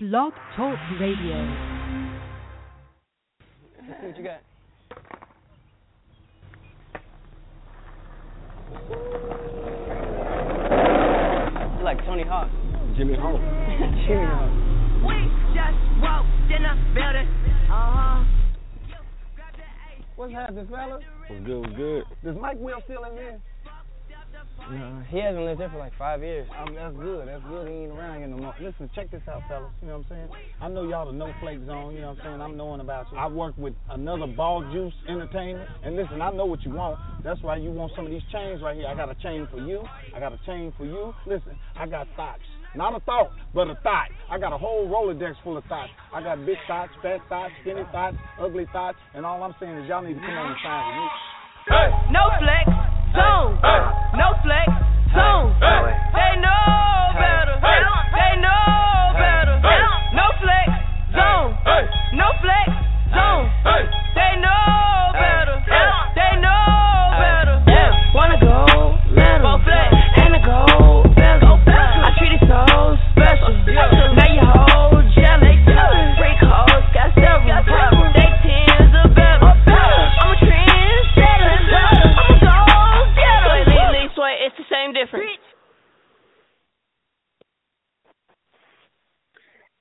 Blog Talk Radio. Let's see what you got. You like Tony Hawk. Jimmy Hawk. Jimmy Hawk. We just walked in the building. Uh-huh. What's happening, fellas? Was good, was good. Does Mike Will still in here? No, he hasn't lived there for like five years. I mean, that's good. That's good. He ain't around here no more. Listen, check this out, fellas. You know what I'm saying? I know y'all the No Flake Zone. You know what I'm saying? I'm knowing about you. I work with another Ball Juice Entertainment. And listen, I know what you want. That's why you want some of these chains right here. I got a chain for you. I got a chain for you. Listen, I got thoughts. Not a thought, but a thought. I got a whole Rolodex full of thoughts. I got big thoughts, fat thoughts, skinny thoughts, ugly thoughts, and all I'm saying is y'all need to come on the side me. No flex, zone. No flex, zone. They know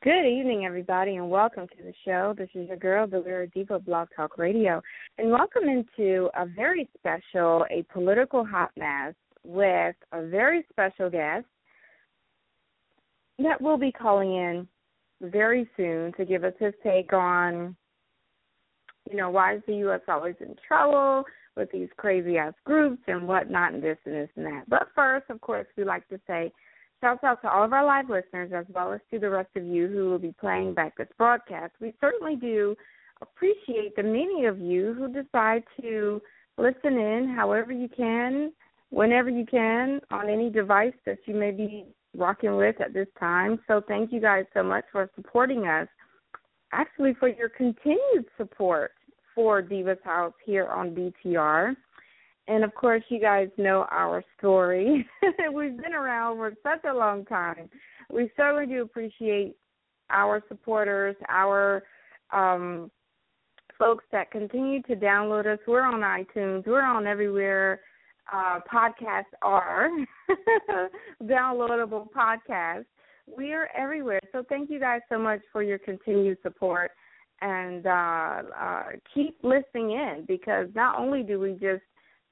Good evening, everybody, and welcome to the show. This is your girl, the Literary Diva Blog Talk Radio, and welcome into a very special, a political hot mess with a very special guest that will be calling in very soon to give us his take on, you know, why is the U.S. always in trouble with these crazy ass groups and whatnot, and this and this and that. But first, of course, we like to say Shouts out to all of our live listeners as well as to the rest of you who will be playing back this broadcast. We certainly do appreciate the many of you who decide to listen in however you can, whenever you can, on any device that you may be rocking with at this time. So thank you guys so much for supporting us. Actually, for your continued support for Divas House here on BTR. And of course, you guys know our story. We've been around for such a long time. We certainly do appreciate our supporters, our um, folks that continue to download us. We're on iTunes, we're on everywhere uh, podcasts are, downloadable podcasts. We are everywhere. So thank you guys so much for your continued support. And uh, uh, keep listening in because not only do we just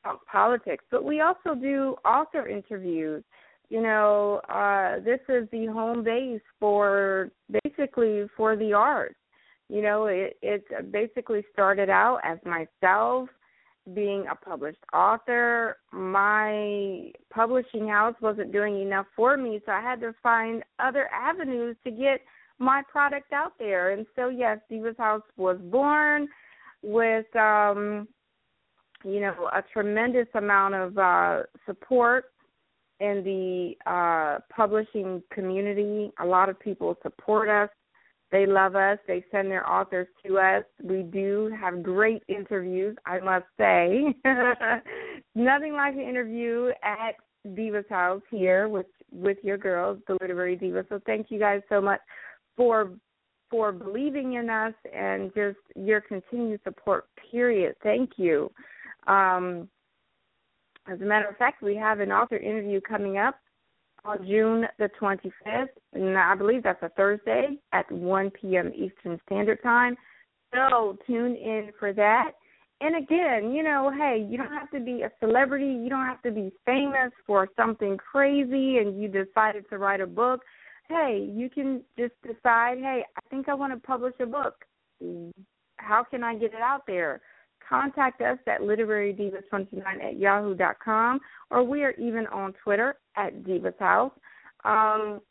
talk politics, but we also do author interviews. You know, uh, this is the home base for basically for the arts. You know, it it basically started out as myself being a published author. My publishing house wasn't doing enough for me, so I had to find other avenues to get my product out there. And so, yes, Divas House was born with um you know a tremendous amount of uh, support in the uh, publishing community. A lot of people support us. They love us. They send their authors to us. We do have great interviews, I must say. Nothing like an interview at Divas House here with with your girls, the Literary Divas. So thank you guys so much for for believing in us and just your continued support. Period. Thank you. Um, as a matter of fact, we have an author interview coming up on June the 25th, and I believe that's a Thursday at 1 p.m. Eastern Standard Time. So tune in for that. And again, you know, hey, you don't have to be a celebrity, you don't have to be famous for something crazy and you decided to write a book. Hey, you can just decide, hey, I think I want to publish a book. How can I get it out there? contact us at literarydivas29 at yahoo.com, or we are even on Twitter at Divas House. Um,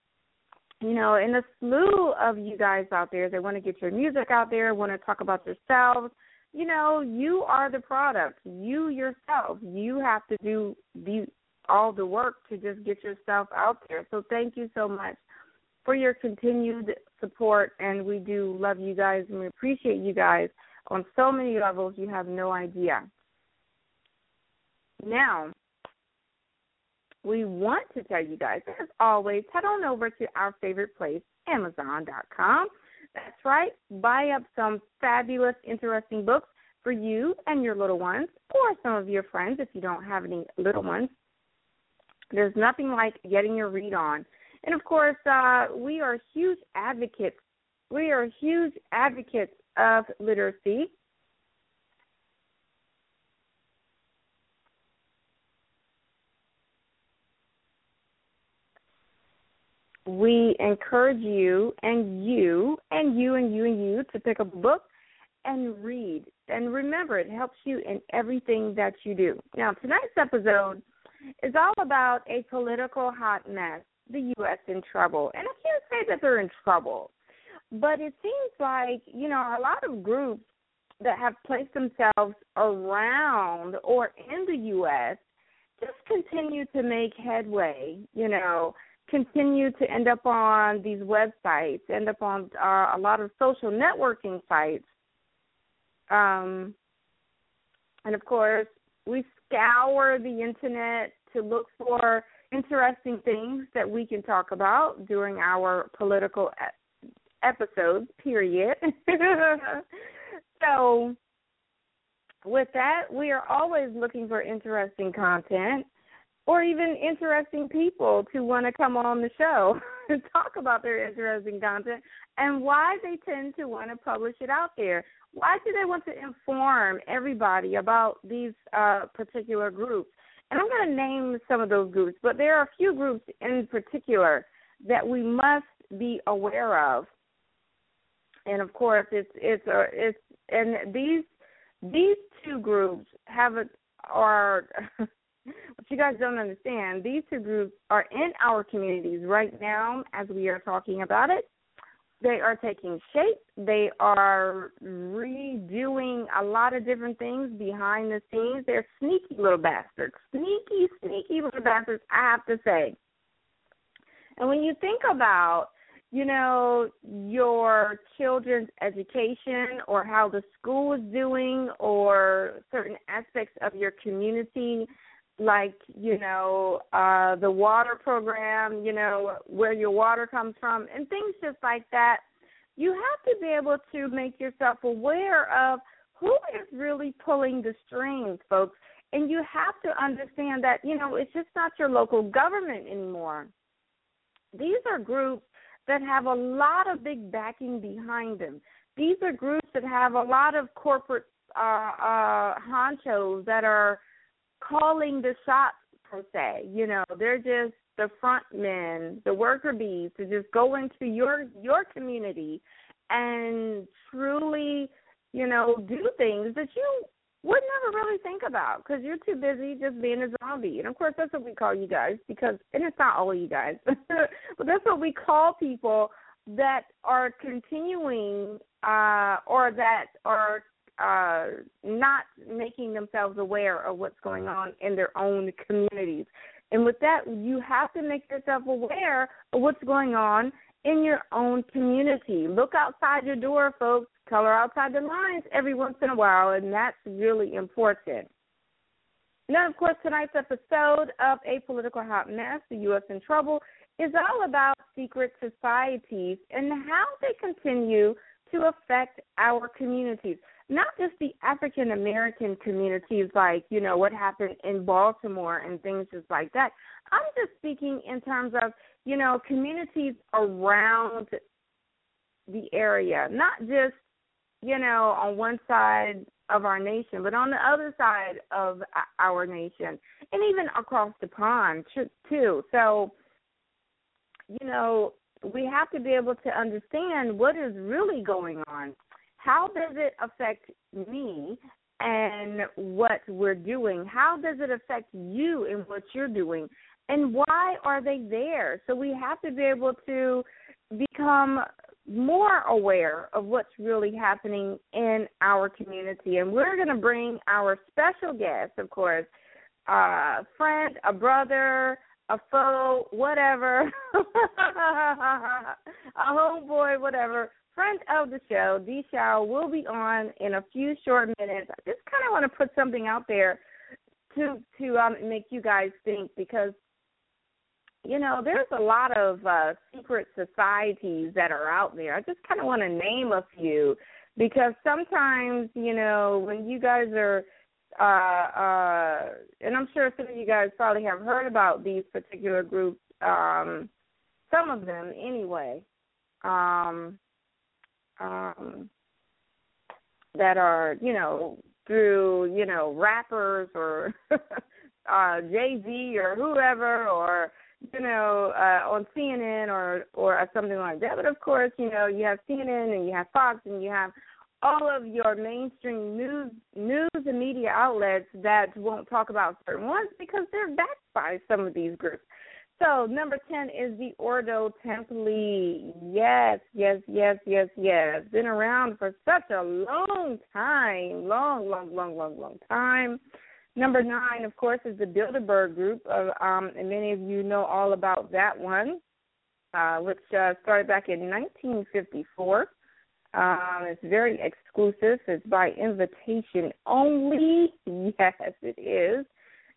you know, and a slew of you guys out there that want to get your music out there, want to talk about yourselves. You know, you are the product. You yourself, you have to do the all the work to just get yourself out there. So thank you so much for your continued support, and we do love you guys and we appreciate you guys on so many levels you have no idea. Now, we want to tell you guys, as always, head on over to our favorite place, Amazon.com. That's right. Buy up some fabulous, interesting books for you and your little ones, or some of your friends if you don't have any little ones. There's nothing like getting your read on. And of course, uh, we are huge advocates. We are huge advocates of literacy. We encourage you and you and you and you and you to pick up a book and read. And remember, it helps you in everything that you do. Now, tonight's episode is all about a political hot mess, the U.S. in trouble. And I can't say that they're in trouble, but it seems like, you know, a lot of groups that have placed themselves around or in the U.S. just continue to make headway, you know, continue to end up on these websites, end up on uh, a lot of social networking sites. Um, and of course, we scour the internet to look for interesting things that we can talk about during our political episodes, period. so, with that, we are always looking for interesting content or even interesting people to want to come on the show and talk about their interesting content and why they tend to want to publish it out there. Why do they want to inform everybody about these uh, particular groups? And I'm going to name some of those groups, but there are a few groups in particular that we must be aware of. And of course, it's it's uh, it's and these these two groups have a are what you guys don't understand. These two groups are in our communities right now as we are talking about it. They are taking shape. They are redoing a lot of different things behind the scenes. They're sneaky little bastards. Sneaky, sneaky little bastards, I have to say. And when you think about, you know, your children's education or how the school is doing or certain aspects of your community like you know uh the water program you know where your water comes from and things just like that you have to be able to make yourself aware of who is really pulling the strings folks. And you have to understand that you know it's just not your local government anymore. These are groups that have a lot of big backing behind them. These are groups that have a lot of corporate uh uh honchos that are calling the shots per se. You know, they're just the front men, the worker bees to just go into your your community and truly, you know, do things that you would never really think about because you're too busy just being a zombie. And of course, that's what we call you guys because, and it's not all of you guys, but that's what we call people that are continuing uh, or that are uh, not making themselves aware of what's going on in their own communities. And with that, you have to make yourself aware of what's going on in your own community. Look outside your door, folks. Color outside the lines every once in a while, and that's really important. Now, of course, tonight's episode of A Political Hot Mess, The U.S. in Trouble, is all about secret societies and how they continue to affect our communities not just the African American communities, like, you know, what happened in Baltimore and things just like that. I'm just speaking in terms of, you know, communities around the area, not just, you know, on one side of our nation, but on the other side of our nation, and even across the pond, too. So, you know, we have to be able to understand what is really going on how does it affect me and what we're doing? How does it affect you and what you're doing? And why are they there? So we have to be able to become more aware of what's really happening in our community. And we're going to bring our special guest, of course, a friend, a brother, a foe, whatever, a homeboy, whatever, friend of the show, D Showell, will be on in a few short minutes. I just kind of want to put something out there to to um, make you guys think because you know, there's a lot of uh, secret societies that are out there. I just kind of want to name a few because sometimes, you know, when you guys are, uh, uh, and I'm sure some of you guys probably have heard about these particular groups, um, some of them anyway, um, um, that are, you know, through, you know, rappers or uh, Jay Z or whoever or you know, uh, on CNN or or something like that. But of course, you know, you have CNN and you have Fox and you have all of your mainstream news news and media outlets that won't talk about certain ones because they're backed by some of these groups. So number ten is the Ordo Templi. Yes, yes, yes, yes, yes. Been around for such a long time, long, long, long, long, long time. Number nine, of course, is the Bilderberg Group, uh, um, and many of you know all about that one, uh, which uh, started back in 1954. Um, it's very exclusive. It's by invitation only. Yes, it is.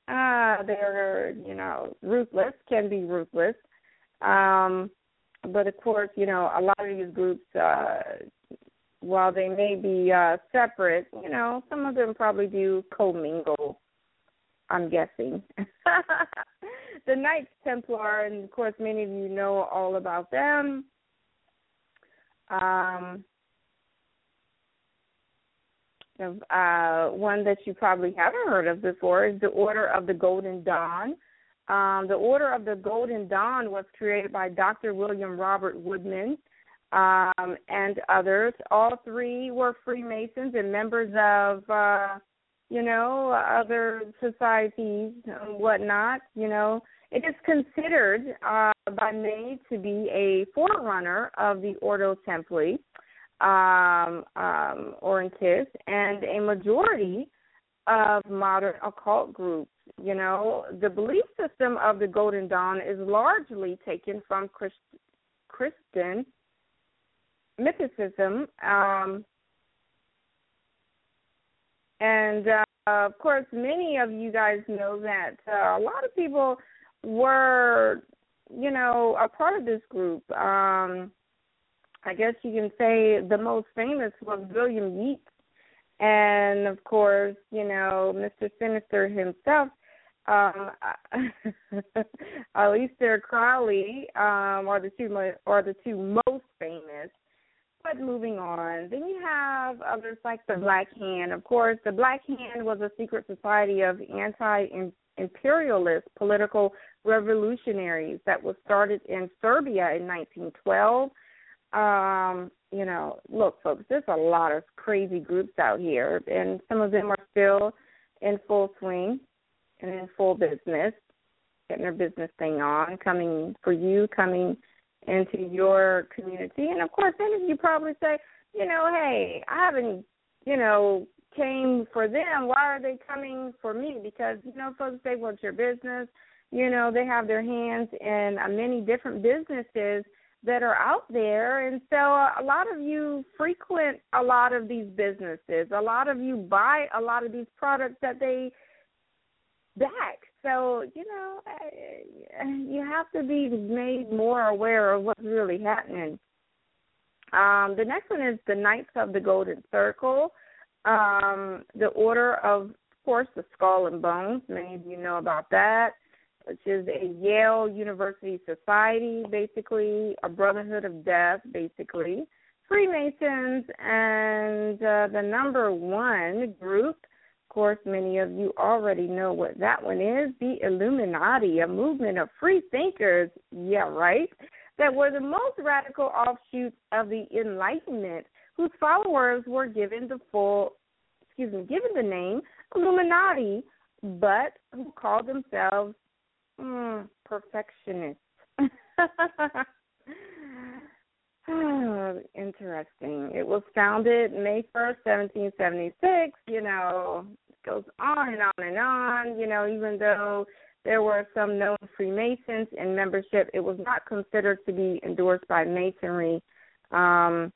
Uh, they're, you know, ruthless, can be ruthless. Um, but of course, you know, a lot of these groups, uh, while they may be uh, separate, you know, some of them probably do commingle I'm guessing. the Knights Templar, and of course, many of you know all about them. Um, uh, one that you probably haven't heard of before is the Order of the Golden Dawn. Um, the Order of the Golden Dawn was created by Dr. William Robert Woodman um, and others. All three were Freemasons and members of uh, you know, other societies and whatnot, you know. It is considered uh, by many to be a forerunner of the Ordo Templi um, um, Orientis and a majority of modern occult groups. You know, the belief system of the Golden Dawn is largely taken from Christ- Christian mysticism. Um, and uh, of course, many of you guys know that uh, a lot of people were, you know, a part of this group. Um, I guess you can say the most famous was William Yeats, and of course, you know, Mr. Sinister himself. Um, Aleister Crowley um, are the two are the two most famous but moving on, then you have others like the Black Hand. Of course, the Black Hand was a secret society of anti-imperialist political revolutionaries that was started in Serbia in 1912. Um, you know, look, folks, there's a lot of crazy groups out here, and some of them are still in full swing and in full business, getting their business thing on, coming for you, coming into your community. And of course, then you probably say, you know, hey, I haven't, you know, came for them. Why are they coming for me? Because you know, folks they want your business. You know, they have their hands in uh, many different businesses that are out there, and so uh, a lot of you frequent a lot of these businesses. A lot of you buy a lot of these products that they back. So, you know, you have to be made more aware of what's really happening. Um, the next one is the Knights of the Golden Circle, um, the Order of, of course, the Skull and Bones. Many of you know about that, which is a Yale University society, basically a Brotherhood of Death, basically. Freemasons, and uh, the number one group Of course, many of you already know what that one is the Illuminati, a movement of free thinkers, yeah, right, that were the most radical offshoots of the Enlightenment, whose followers were given the full, excuse me, given the name Illuminati, but who called themselves mm, perfectionists. Oh, interesting. It was founded May 1st, 1776. You know, It goes on and on and on. You know, even though there were some known Freemasons in membership, it was not considered to be endorsed by Masonry. Um,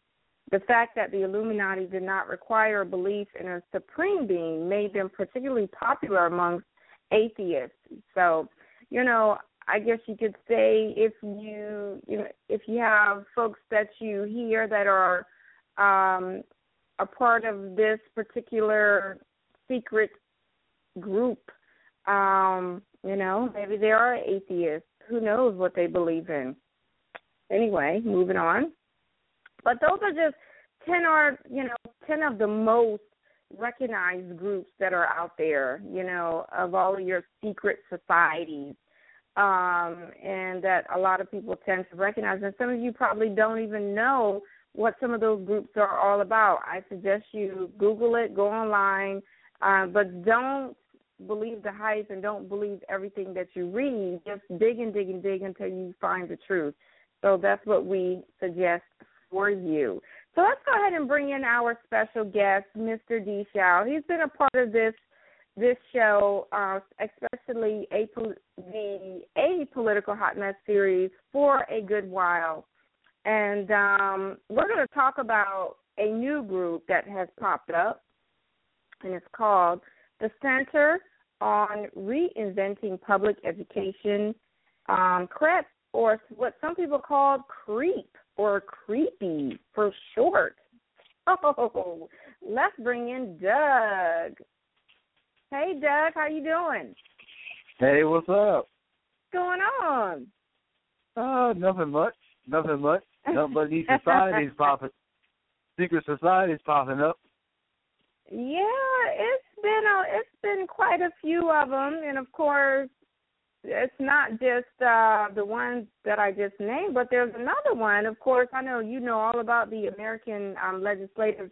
the fact that the Illuminati did not require a belief in a supreme being made them particularly popular amongst atheists. So, you know, I guess you could say if you you know if you have folks that you hear that are um, a part of this particular secret group, um, you know, maybe they are atheists. Who knows what they believe in? Anyway, moving on. But those are just ten are you know ten of the most recognized groups that are out there. You know, of all of your secret societies um, and that a lot of people tend to recognize. And some of you probably don't even know what some of those groups are all about. I suggest you Google it, go online, uh, but don't believe the hype and don't believe everything that you read. Just dig and dig and dig until you find the truth. So that's what we suggest for you. So let's go ahead and bring in our special guest, Mr. D. Showell. He's been a part of this this show, uh, especially a, the A Political Hot Mess series, for a good while. And um, we're going to talk about a new group that has popped up, and it's called the Center on Reinventing Public Education, um, CREP, or what some people call CREEP or CREEPY for short. Oh, let's bring in Doug. Hey, Doug, how you doing? Hey, what's up? What's going on? Uh, nothing much. Nothing much. Nothing but these societies popping. Secret societies popping up. Yeah, it's been a, it's been quite a few of them, and of course, it's not just uh the ones that I just named, but there's another one. Of course, I know you know all about the American um, Legislative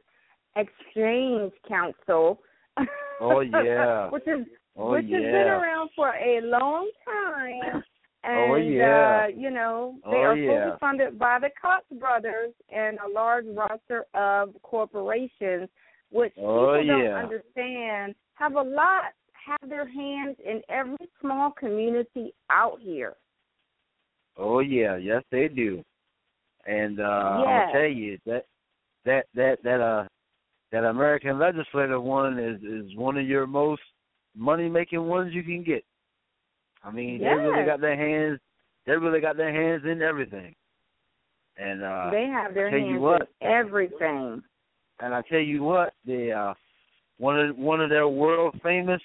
Exchange Council. Oh yeah. which is oh, which yeah. has been around for a long time. And Oh, yeah. uh, you know, they Oh, are yeah. fully funded by the Koch brothers and a large roster of corporations which Oh, people don't understand have a lot have their hands in every small community out here. Oh yeah, yes they do. And uh Yes. gonna tell you that that that that uh that American legislative one is is one of your most money making ones you can get. I mean, they really got their hands they really got their hands in everything. And uh they have their hands what. in everything. and I tell you what, the uh one of one of their world famous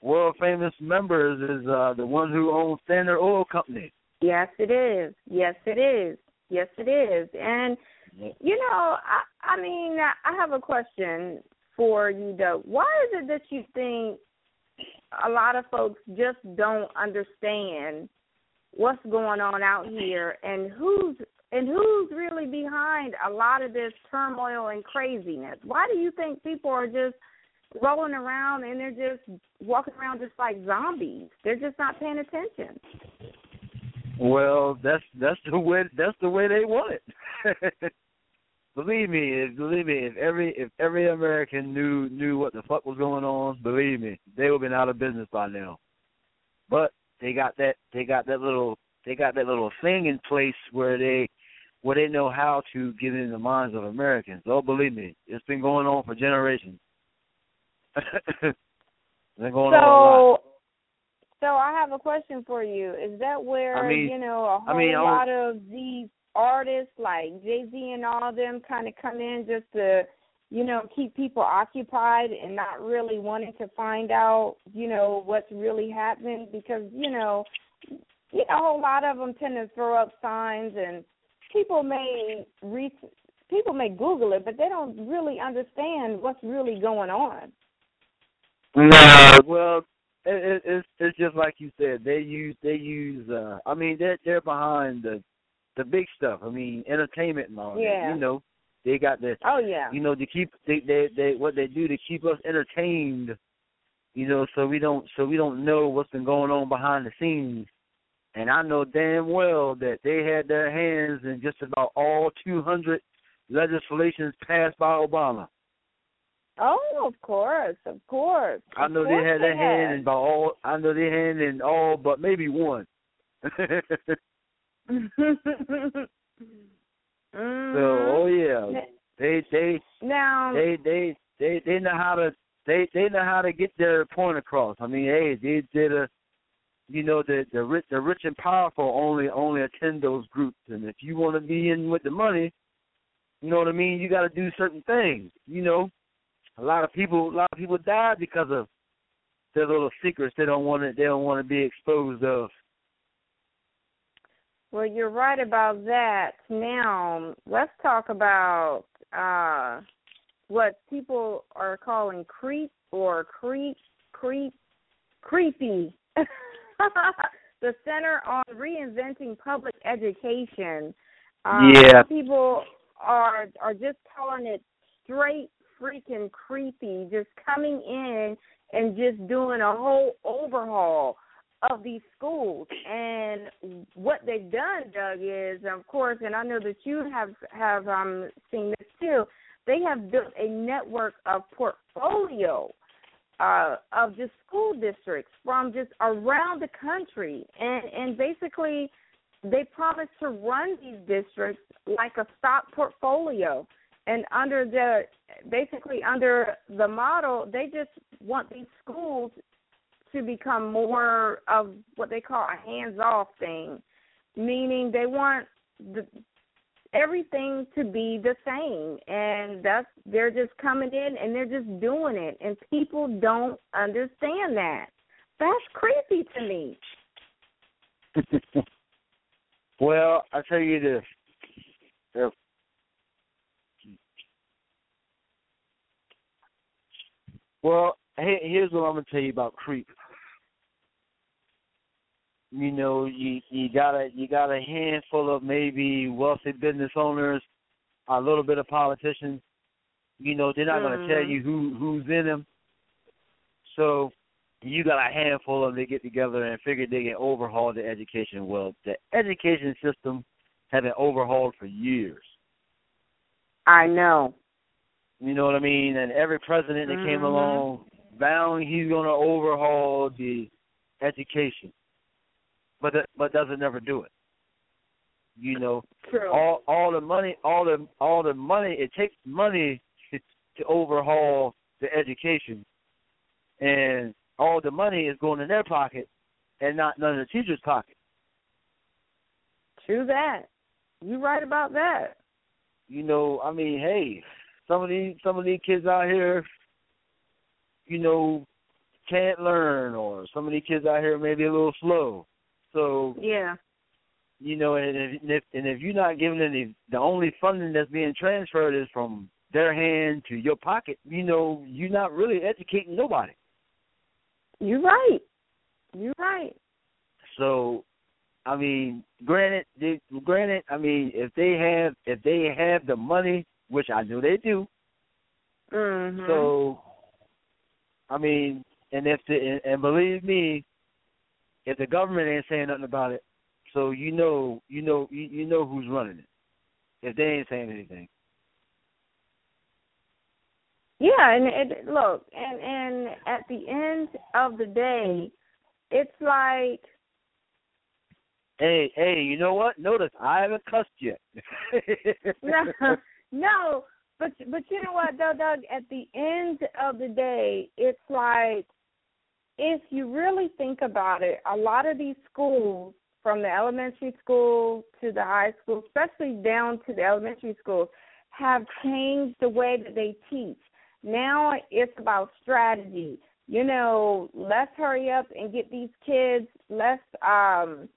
world famous members is uh the one who owns Standard Oil Company. Yes, it is. Yes, it is. Yes, it is. And you know, I I mean, I have a question for you, Doug. Why is it that you think a lot of folks just don't understand what's going on out here and who's and who's really behind a lot of this turmoil and craziness? Why do you think people are just rolling around and they're just walking around just like zombies? They're just not paying attention. Well, that's that's the way that's the way they want it. believe me, if, believe me, if every if every American knew knew what the fuck was going on, believe me, they would have been out of business by now. But they got that they got that little they got that little thing in place where they where they know how to get in the minds of Americans. Oh, believe me, it's been going on for generations. it's been going on a lot. So, so I have a question for you. Is that where I mean- you know a whole mean, I lot of these artists like Jay Z and all them kind of come in just to, you know, keep people occupied and not really wanting to find out, you know, what's really happening because you know, you know, a whole lot of them tend to throw up signs and people may re- people may Google it, but they don't really understand what's really going on. No, well, it, it, it's it's just like you said. They use they use. uh I mean, they're they're behind the the big stuff. I mean, entertainment and all Yeah. that. You know, they got the Oh yeah. you know to keep they they they what they do to keep us entertained. You know, so we don't so we don't know what's been going on behind the scenes. And I know damn well that they had their hands in just about all 200 legislations passed by Obama. Oh, of course, of course. I Of know they had their hand in about all. I know they hand in all, but maybe one. so Mhm. oh yeah, they they now, they they they they know how to they they know how to get their point across. I mean, hey, they did a you know the the rich the rich and powerful only only attend those groups. And if you want to be in with the money you know what i mean? You got to do certain things you know? A lot of people a lot of people die because of their little secrets they don't want to they don't want to be exposed of Well, you're right about that. Now, let's talk about uh what people are calling creep or creep creep creepy. the Center on Reinventing Public Education. Um, Yeah. People are are just calling it straight freaking creepy, just coming in and just doing a whole overhaul of these schools. And what they've done, Doug, is of course, and I know that you have have um seen this too. They have built a network of portfolio uh, of just school districts from just around the country, and and basically they promise to run these districts like a stock portfolio. And under the basically under the model, they just want these schools to become more of what they call a hands-off thing, meaning they want the everything to be the same. And that's they're just coming in and they're just doing it. And people don't understand that. That's creepy to me. Well i tell you this. If well here's what i'm going to tell you about creep you know you you got a you got a handful of maybe wealthy business owners a little bit of politicians you know they're not going to tell you who who's in them so you got a handful of them that get together and figure they can overhaul the education well the education system has been overhauled for years. I know. You know what i mean? And every president that came Mhm. along vowing he's going to overhaul the education but but doesn't never do it. You know, true all all the money, all the all the money. It takes money to, to overhaul the education, and all the money is going in their pocket, and not none of the teachers' pocket. true that you're right about that You know, I mean, hey, some of these some of these kids out here, you know, can't learn, or some of these kids out here may be a little slow. So yeah you know, and if, and if and if you're not giving any, the only funding that's being transferred is from their hand to your pocket. You know, you're not really educating nobody. you're right you're right So, I mean, granted, they, granted, I mean, if they have if they have the money, which I know they do, mhm so, I mean, and if the and, and believe me, if the government ain't saying nothing about it, so you know, you know, you, you know who's running it. If they ain't saying anything. Yeah, and it, look, and and at the end of the day, it's like Hey, hey, you know what? Notice I haven't cussed yet. no, no, but but you know what, though, Doug? At the end of the day, it's like if you really think about it, a lot of these schools, from the elementary school to the high school, especially down to the elementary schools, have changed the way that they teach. Now it's about strategy. You know, let's hurry up and get these kids. Let's um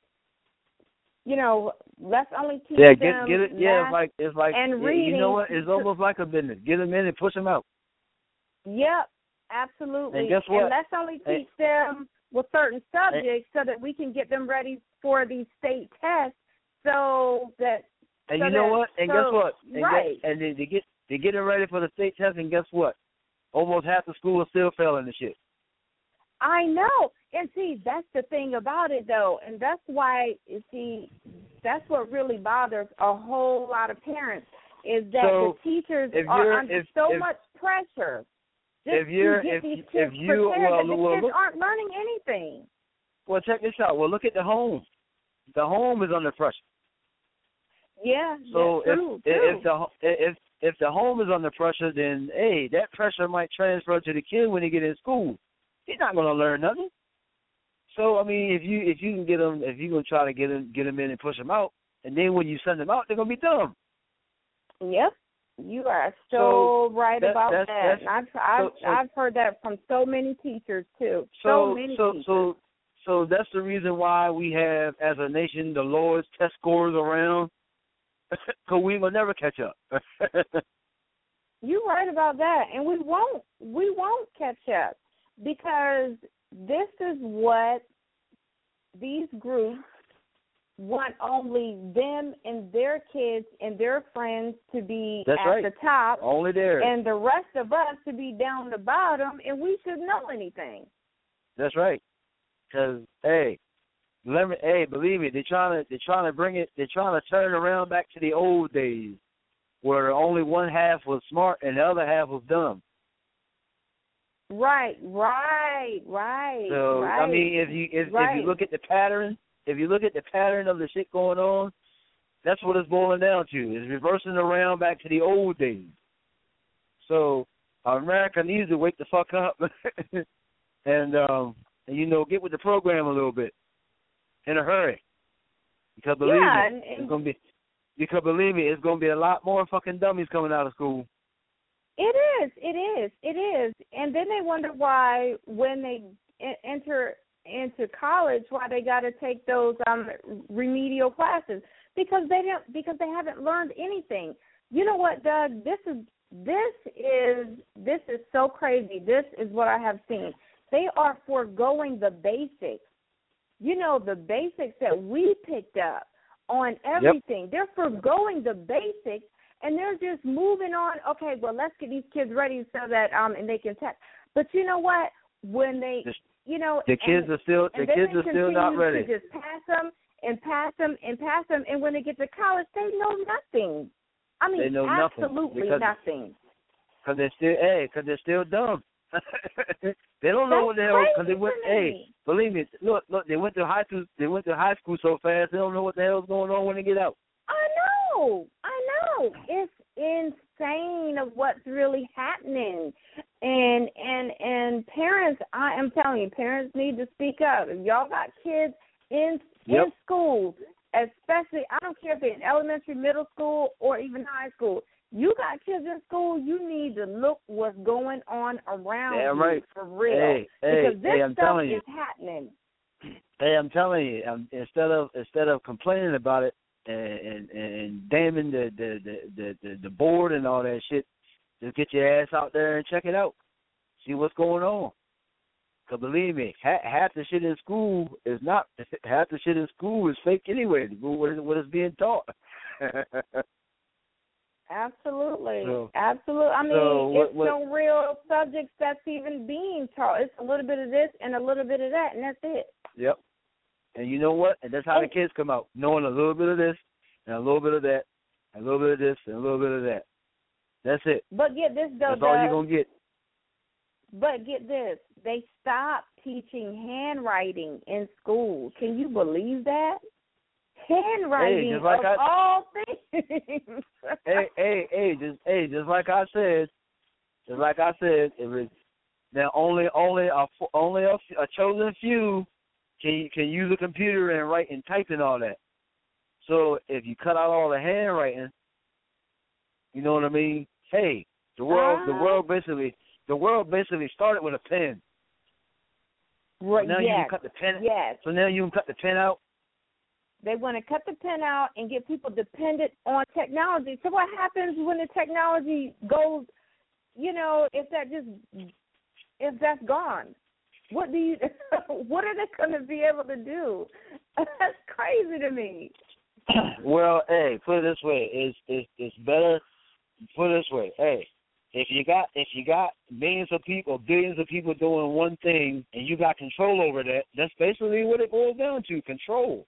you know, let's only teach yeah, them get get it. Yeah, it's like it's like and yeah, you know what? It's almost like a business. Get them in and push them out. Yep, absolutely. And guess what? let's only And- teach them with certain subjects so that we can get them ready for these state tests so that And So you know what? And guess what? And right. Get, and they, they get they get them ready for the state test, and guess what? Almost half the school is still failing the shit. I know. And see, that's the thing about it though, and that's why you see that's what really bothers a whole lot of parents is that So, the teachers are under if- so if- much pressure just if you're- if- if you well, well, look, aren't learning anything. Well, check this out. Well, look at the home. The home is under pressure. Yeah, So that's true, if true. if the if if the home is under pressure, then hey, that pressure might transfer to the kid when he get in school. He's not going to learn nothing. So I mean, if you if you can get them, if you gonna try to get them get them in and push them out, and then when you send them out, they're gonna be dumb. Yep. You are so, So, right that- about that. I've I've, so- so- I've heard that from so many teachers too. So many so teachers. so so that's the reason why we have, as a nation, the lowest test scores around. Cause we will never catch up. You're right about that, and we won't we won't catch up because this is what these groups want only them and their kids and their friends to be That's at right. the top Only there. and the rest of us to be down the bottom and we should know anything. That's right. Cause hey, let me. Hey, believe me, they're trying to they're trying to bring it. They're trying to turn around back to the old days, where only one half was smart and the other half was dumb. Right, right, right. So right. I mean, if you if, if you look at the pattern, if you look at the pattern of the shit going on, that's what it's boiling down to. It's reversing around back to the old days. So America needs to wake the fuck up and um and you know get with the program a little bit in a hurry. Because believe Yeah, me, and- it's gonna be because believe me, it's gonna be a lot more fucking dummies coming out of school. It is, it is, it is. And then they wonder why when they enter into college why they got to take those um remedial classes because they don't because they haven't learned anything. You know what, Doug? This is this is this is so crazy. This is what I have seen. They are foregoing the basics. You know the basics that we picked up on everything. They're foregoing the basics and they're just moving on. Okay, well, let's get these kids ready so that um and they can test. But you know what? When they, The- you know, The kids and, are still the kids are still not ready. To just pass them and pass them and pass them, and when they get to college, they know nothing. I mean, They know nothing absolutely because- nothing. Cause they're still, hey, cause they're still dumb. they don't know That's what the hell. Cause they went, hey, believe me, look, look, they went to high school. They went to high school so fast, they don't know what the hell's going on when they get out. I know, I know. It's insane of what's really happening, and and and parents. I am telling you, parents need to speak up. If y'all got kids in Yep. in school, especially, I don't care if they're in elementary, middle school, or even high school. You got kids in school. You need to look what's going on around Damn you right. for real, Hey, hey, because this hey, I'm stuff telling you. is happening. Hey, I'm telling you, um, instead of instead of complaining about it and and, and damning the the, the the the board and all that shit, just get your ass out there and check it out, see what's going on. Cause believe me, half, half the shit in school is not half the shit in school is fake anyway. What is what is being taught. Absolutely, So- absolutely. I mean, so what- it's what- no real subjects that's even being taught. It's a little bit of this and a little bit of that, and that's it. Yep. And you know what? And that's how the oh. kids come out, knowing a little bit of this and a little bit of that, and a little bit of this and a little bit of that. That's it. But get this though, That's all you're gonna get. But get this: they stopped teaching handwriting in school. Can you believe that? Handwriting just like of I- all things. hey, hey, hey, just hey, just like I said, just like I said, it was now only only a only a chosen few can can use a computer and write and type and all that. So if you cut out all the handwriting, you know what I mean? Hey, the world the Ah. world basically the world basically started with a pen. right, now you can cut the pen. yes. So now you can cut the pen out. They want to cut the pen out and get people dependent on technology. So what happens when the technology goes? You know, if that just if that's gone, what do you? what are they going to be able to do? That's crazy to me. well, hey, put it this way: it's it's it's better. Put it this way: hey, if you got if you got millions of people, billions of people doing one thing, and you got control over that, that's basically what it boils down to: control.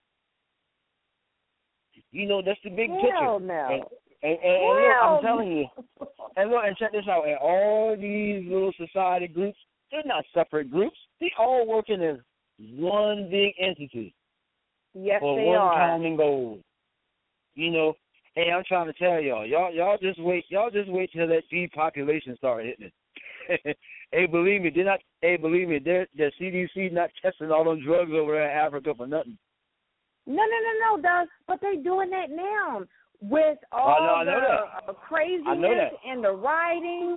You know, that's the big Hell picture. no. And, and, and, and look, I'm telling you, and look, and check this out: and all these little society groups, they're not separate groups. They all working as one big entity Yes, for they one are. common goal. You know, hey, I'm trying to tell y'all, y'all, y'all just wait, y'all just wait till that depopulation start hitting it. hey, believe me, they're not. Hey, believe me, they're the CDC not testing all them drugs over there in Africa for nothing. No, no, no, no, Doug. But they're doing that now with all Oh, no, I know the uh, craziness I know that. and the rioting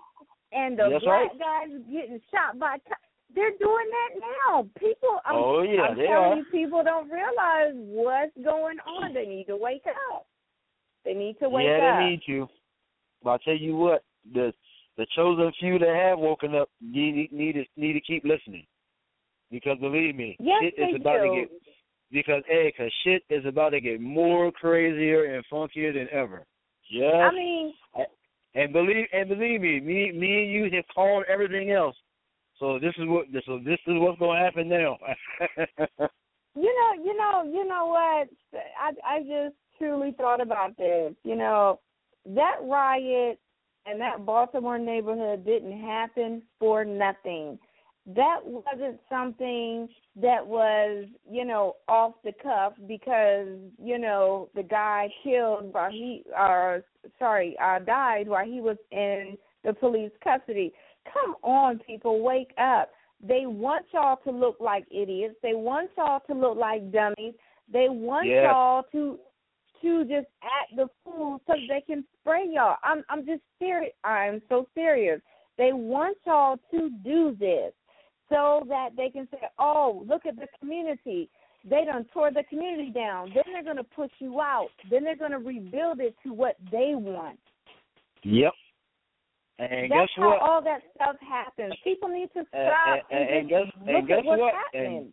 and the That's black right. guys getting shot by. T- they're doing that now. People, I'm, Oh, yeah, I'm telling are. you, people don't realize what's going on. They need to wake up. They need to wake yeah, up. Yeah, they need you. But I tell you what, the the chosen few that have woken up need need to need to keep listening, because believe me, yes, shit is about do. to get because hey, cause shit is about to get more crazier and funkier than ever. Just I mean, and believe and believe me, me me and you have called everything else. So this is what so this is what's going to happen now. You know, you know, you know what? I I just truly thought about this. You know, that riot and that Baltimore neighborhood didn't happen for nothing. That wasn't something that was, you know, off the cuff because, you know, the guy killed while he uh sorry, uh died while he was in the police custody. Come on, people, wake up. They want y'all to look like idiots. They want y'all to look like dummies. They want Yeah. y'all to to just act the fool so they can spray y'all. I'm I'm just serious. I'm so serious. They want y'all to do this so that they can say, "Oh, look at the community. They done tore the community down. Then they're going to push you out. Then they're going to rebuild it to what they want." yep. And That's guess how what? all that stuff happens. People need to uh, And- stop and- and just guess- look and guess at what's what? happening. And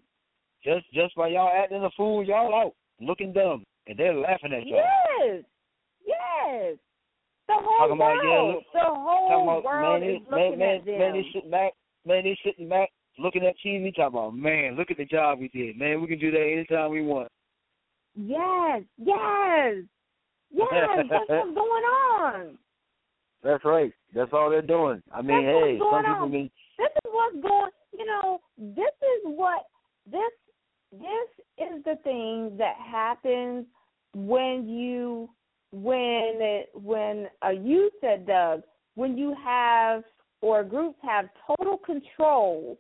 just just by y'all acting a fool, y'all out looking dumb, and they're laughing at y'all. Yes, yes. The whole Talking about, yeah, world, look- the whole about world man, is man, looking man, at them. man, they sitting back, man, they sitting back looking at TV, talking about, man, look at the job we did, man, we can do that anytime we want. Yes, yes, yes. That's what's going on. That's right. That's all they're doing. I mean, That's hey, some people on. mean, This is what's going. You know, this is what this this is the thing that happens when you when it, when a you said Doug when you have or groups have total control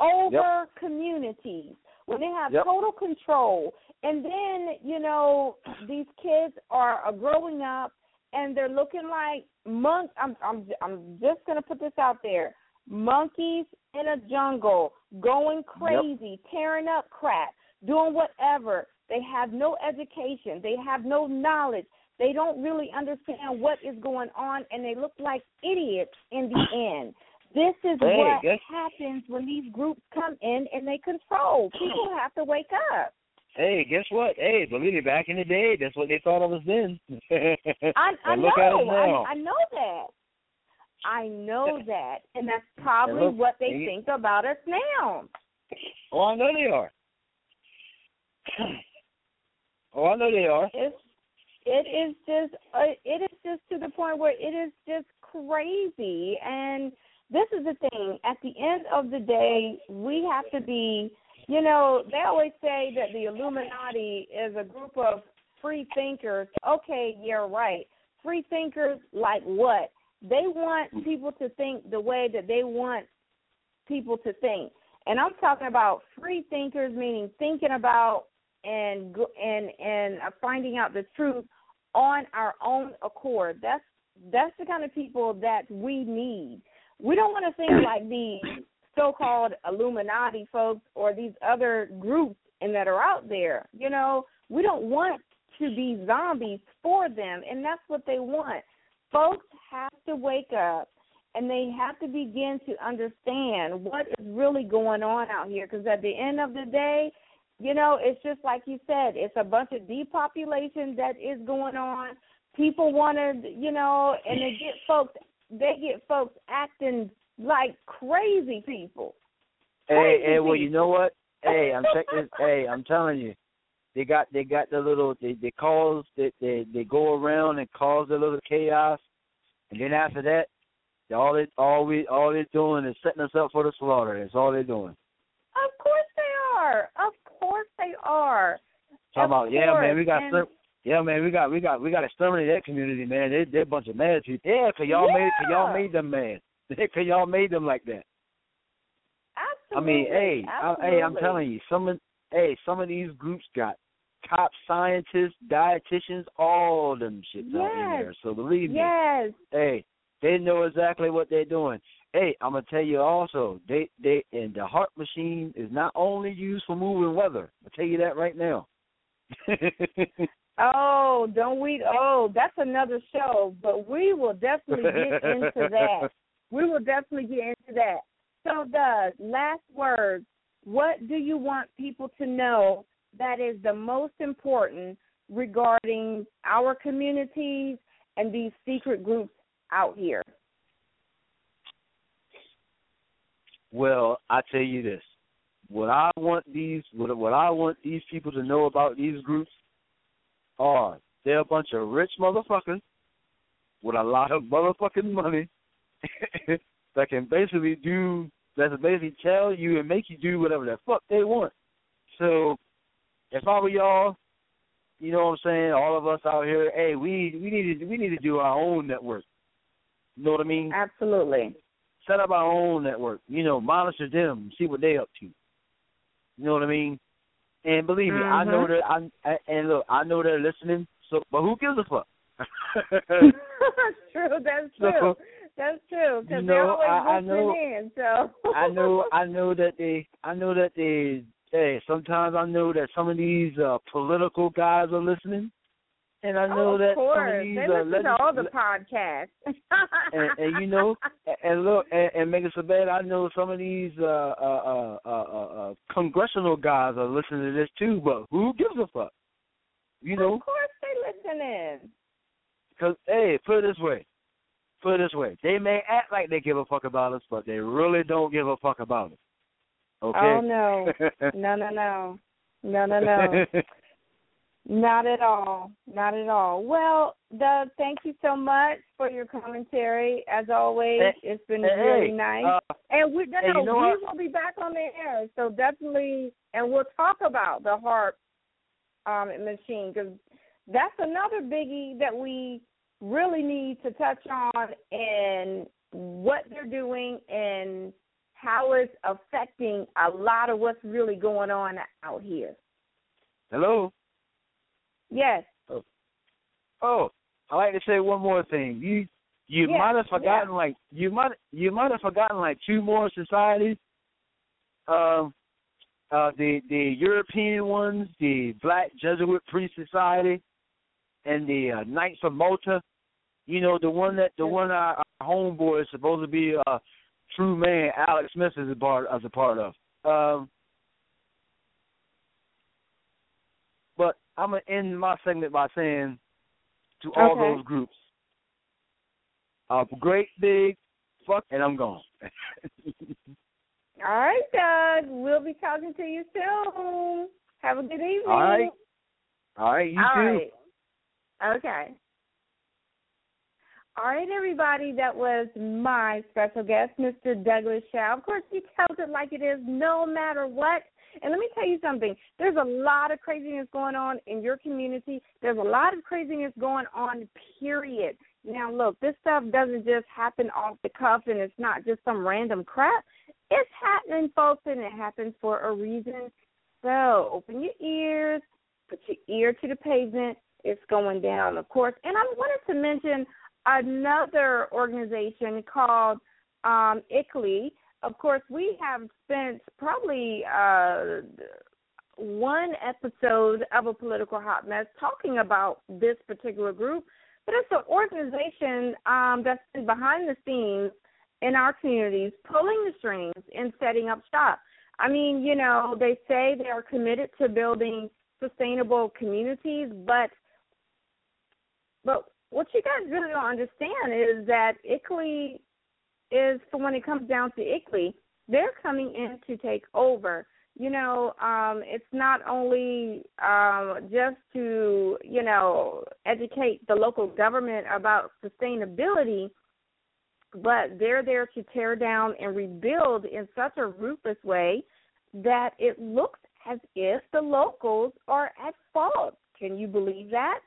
over communities when they have Yep. total control and then you know these kids are, are growing up and they're looking like monk I'm I'm I'm just going to put this out there monkeys in a jungle going crazy tearing up crap doing whatever. They have no education. They have no knowledge. They don't really understand what is going on and they look like idiots in the end. This is Hey, what happens when these groups come in and they control. People have to wake up hey, guess what? Hey, believe me, back in the day, that's what they thought of us then. I, I And know. I, I know that. I know that, and that's probably look, what they and you- think about us now. oh, I know they are. oh, I know they are. It's it is just uh, it is just to the point where it is just crazy, and this is the thing. At the end of the day, we have to be. You know, they always say that the Illuminati is a group of free thinkers. Okay, you're right. Free thinkers like what? They want people to think the way that they want people to think. And I'm talking about free thinkers meaning thinking about and and and uh, finding out the truth on our own accord. That's that's the kind of people that we need. We don't want to think like these so-called Illuminati folks or these other groups and that are out there. You know, we don't want to be zombies for them, and that's what they want. Folks have to wake up and they have to begin to understand what is really going on out here because at the end of the day, you know, it's just like you said, it's a bunch of depopulation that is going on. People want to, you know, and they get folks they get folks acting like crazy people. Hey, Crazy hey, well, you know what? Hey, I'm checking. hey, I'm telling you, they got they got the little they they cause they they they go around and cause a little chaos, and then after that, they all they all we all they're doing is setting us up for the slaughter. That's all they're doing. Of course they are. Of course they are. Talking about yeah, man, we got course, some. Yeah, man, we got we got we got to exterminate that community, man. They they're a bunch of mad people. Yeah, 'cause y'all made cause y'all made them mad. Because y'all made them like that. Absolutely. I mean, hey, I, hey, I'm telling you, some of hey, some of these groups got top scientists, dietitians, all them shits out in there. So believe me, Yes. hey, they know exactly what they're doing. Hey, I'm gonna tell you also, they they and the HAARP machine is not only used for moving weather. I'll tell you that right now. Oh, don't we? Oh, that's another show, but we will definitely get into that. We will definitely get into that. So, Doug, last words. What do you want people to know that is the most important regarding our communities and these secret groups out here? Well, I tell you this: what I want these, what, what I want these people to know about these groups are they're a bunch of rich motherfuckers with a lot of motherfucking money that can basically do, that can basically tell you and make you do whatever the fuck they want. So, if I were y'all, you know what I'm saying, all of us out here, hey, we we need to we need to do our own network. You know what I mean? Absolutely. set up our own network. You know, monitor them, see what they up to. You know what I mean? And believe me, I mm-hmm. know that I I- and look, I know they're listening. So, but who gives a fuck? that's true. That's So, true. That's true. Because you they're know, always I- I listening know- in. So I know, I know that they, I know that they. Hey, sometimes I know that some of these uh political guys are listening, and I know oh, of that course. some of these they uh, listen to all the podcasts. and, and you know, and, look, and, and make it so bad. I know some of these uh, uh, uh, uh, uh, uh, congressional guys are listening to this too. But who gives a fuck? You know, of course they listen in. because hey, put it this way, put it this way. They may act like they give a fuck about us, but they really don't give a fuck about us. Okay. Oh no, no, no, no, no, no, no, not at all, not at all. Well, Doug, thank you so much for your commentary. As always, it's been hey, really nice. uh, and we, no, hey, you know we what? will be back on the air, so definitely, and we'll talk about the HAARP um, machine because that's another biggie that we really need to touch on and what they're doing and how it's affecting a lot of what's really going on out here. Hello. Yes. Oh, I like to say one more thing. You you Yeah, might have forgotten like you might you might have forgotten like two more societies. Um uh the the European ones, the Black Jesuit Priest Society and the uh, Knights of Malta. You know, the one that the one our, our homeboy is supposed to be a true man, Alex Smith is a part as a part of. Um but I'm gonna end my segment by saying to all Okay. those groups. A great big fuck, and I'm gone. All right, Doug. We'll be talking to you soon. Have a good evening. All right. All right, you All too. right. Okay. All right, everybody. That was my special guest, Mr. Douglas Showell. Of course, he tells it like it is, no matter what. And let me tell you something. There's a lot of craziness going on in your community. There's a lot of craziness going on, period. Now, look, this stuff doesn't just happen off the cuff and it's not just some random crap. It's happening, folks, and it happens for a reason. So open your ears, put your ear to the pavement. It's going down, of course. And I wanted to mention another organization called um. Of course, we have spent probably uh, one episode of a political hot mess talking about this particular group, but it's an organization um, that's been behind the scenes in our communities, pulling the strings and setting up shop. I mean, you know, they say they are committed to building sustainable communities, but but what you guys really don't understand is that ICLEI is, for when it comes down to ICLEI, they're coming in to take over. You know, um, it's not only um, just to, you know, educate the local government about sustainability, but they're there to tear down and rebuild in such a ruthless way that it looks as if the locals are at fault. Can you believe that?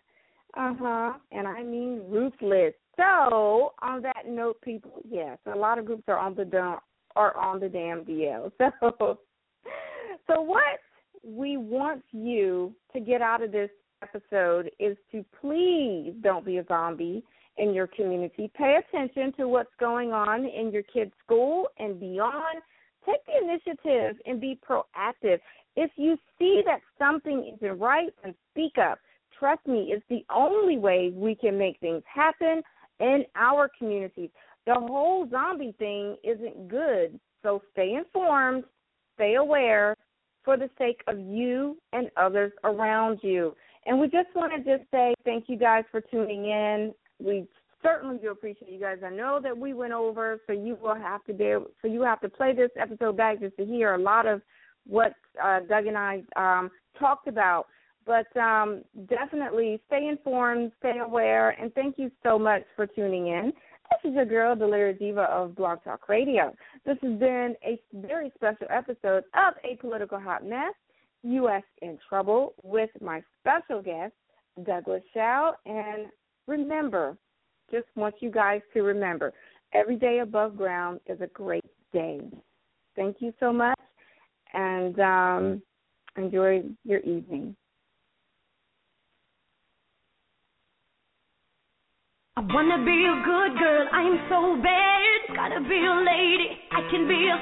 Uh huh. And I mean ruthless. So on that note, people, yes, a lot of groups are on the dump are on the damn DL. So, so what we want you to get out of this episode is to please don't be a zombie in your community. Pay attention to what's going on in your kids' school and beyond. Take the initiative and be proactive. If you see that something isn't right, then speak up. Trust me, it's the only way we can make things happen in our communities. The whole zombie thing isn't good. So stay informed, stay aware for the sake of you and others around you. And we just want to just say thank you guys for tuning in. We certainly do appreciate you guys. I know that we went over, so you will have to be able, so you have to play this episode back just to hear a lot of what uh, Doug and I um, talked about. But um, definitely stay informed, stay aware, and thank you so much for tuning in. This is your girl, the Literary Diva of Blog Talk Radio. This has been a very special episode of A Political Hot Mess, U.S. in Trouble, with my special guest, Douglas Showell. And remember, just want you guys to remember, every day above ground is a great day. Thank you so much, and um, enjoy your evening. I wanna be a good girl, I'm so bad. Gotta be a lady, I can be a.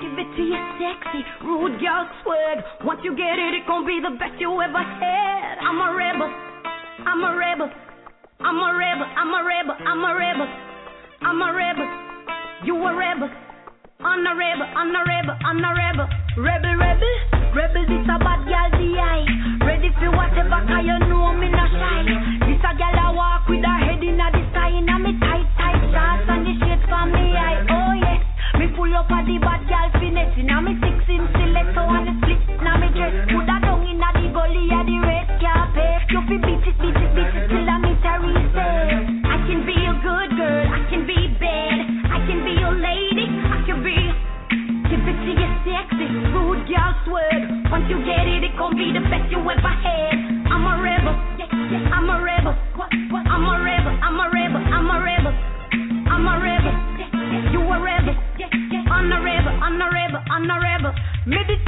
Give it to you sexy, rude girl swag. Once you get it, it gon' be the best you ever had. I'm a rebel, I'm a rebel, I'm a rebel, I'm a rebel, I'm a rebel, I'm a rebel. You a rebel, I'm a rebel, I'm a rebel, I'm a rebel. Rebel, rebel, rebel, this a bad girl, the eye. Ready for whatever, cause you know me not shy. This a girl I walk with her the bad girl finesse, in a me six inch stiletto and the split, now me dress. Put her down in the gully of the red carpet. You fi beat it, beat it, beat it till I meet a reset. I can be a good girl, I can be bad, I can be a lady, I can be. Give it to you sexy, rude girl swag. Once you get it, it gon' be the best you ever had. I'm a rebel, I'm a rebel. I'm a rebel, I'm a rebel, I'm a rebel. I'm a rebel, you a rebel. Rebel.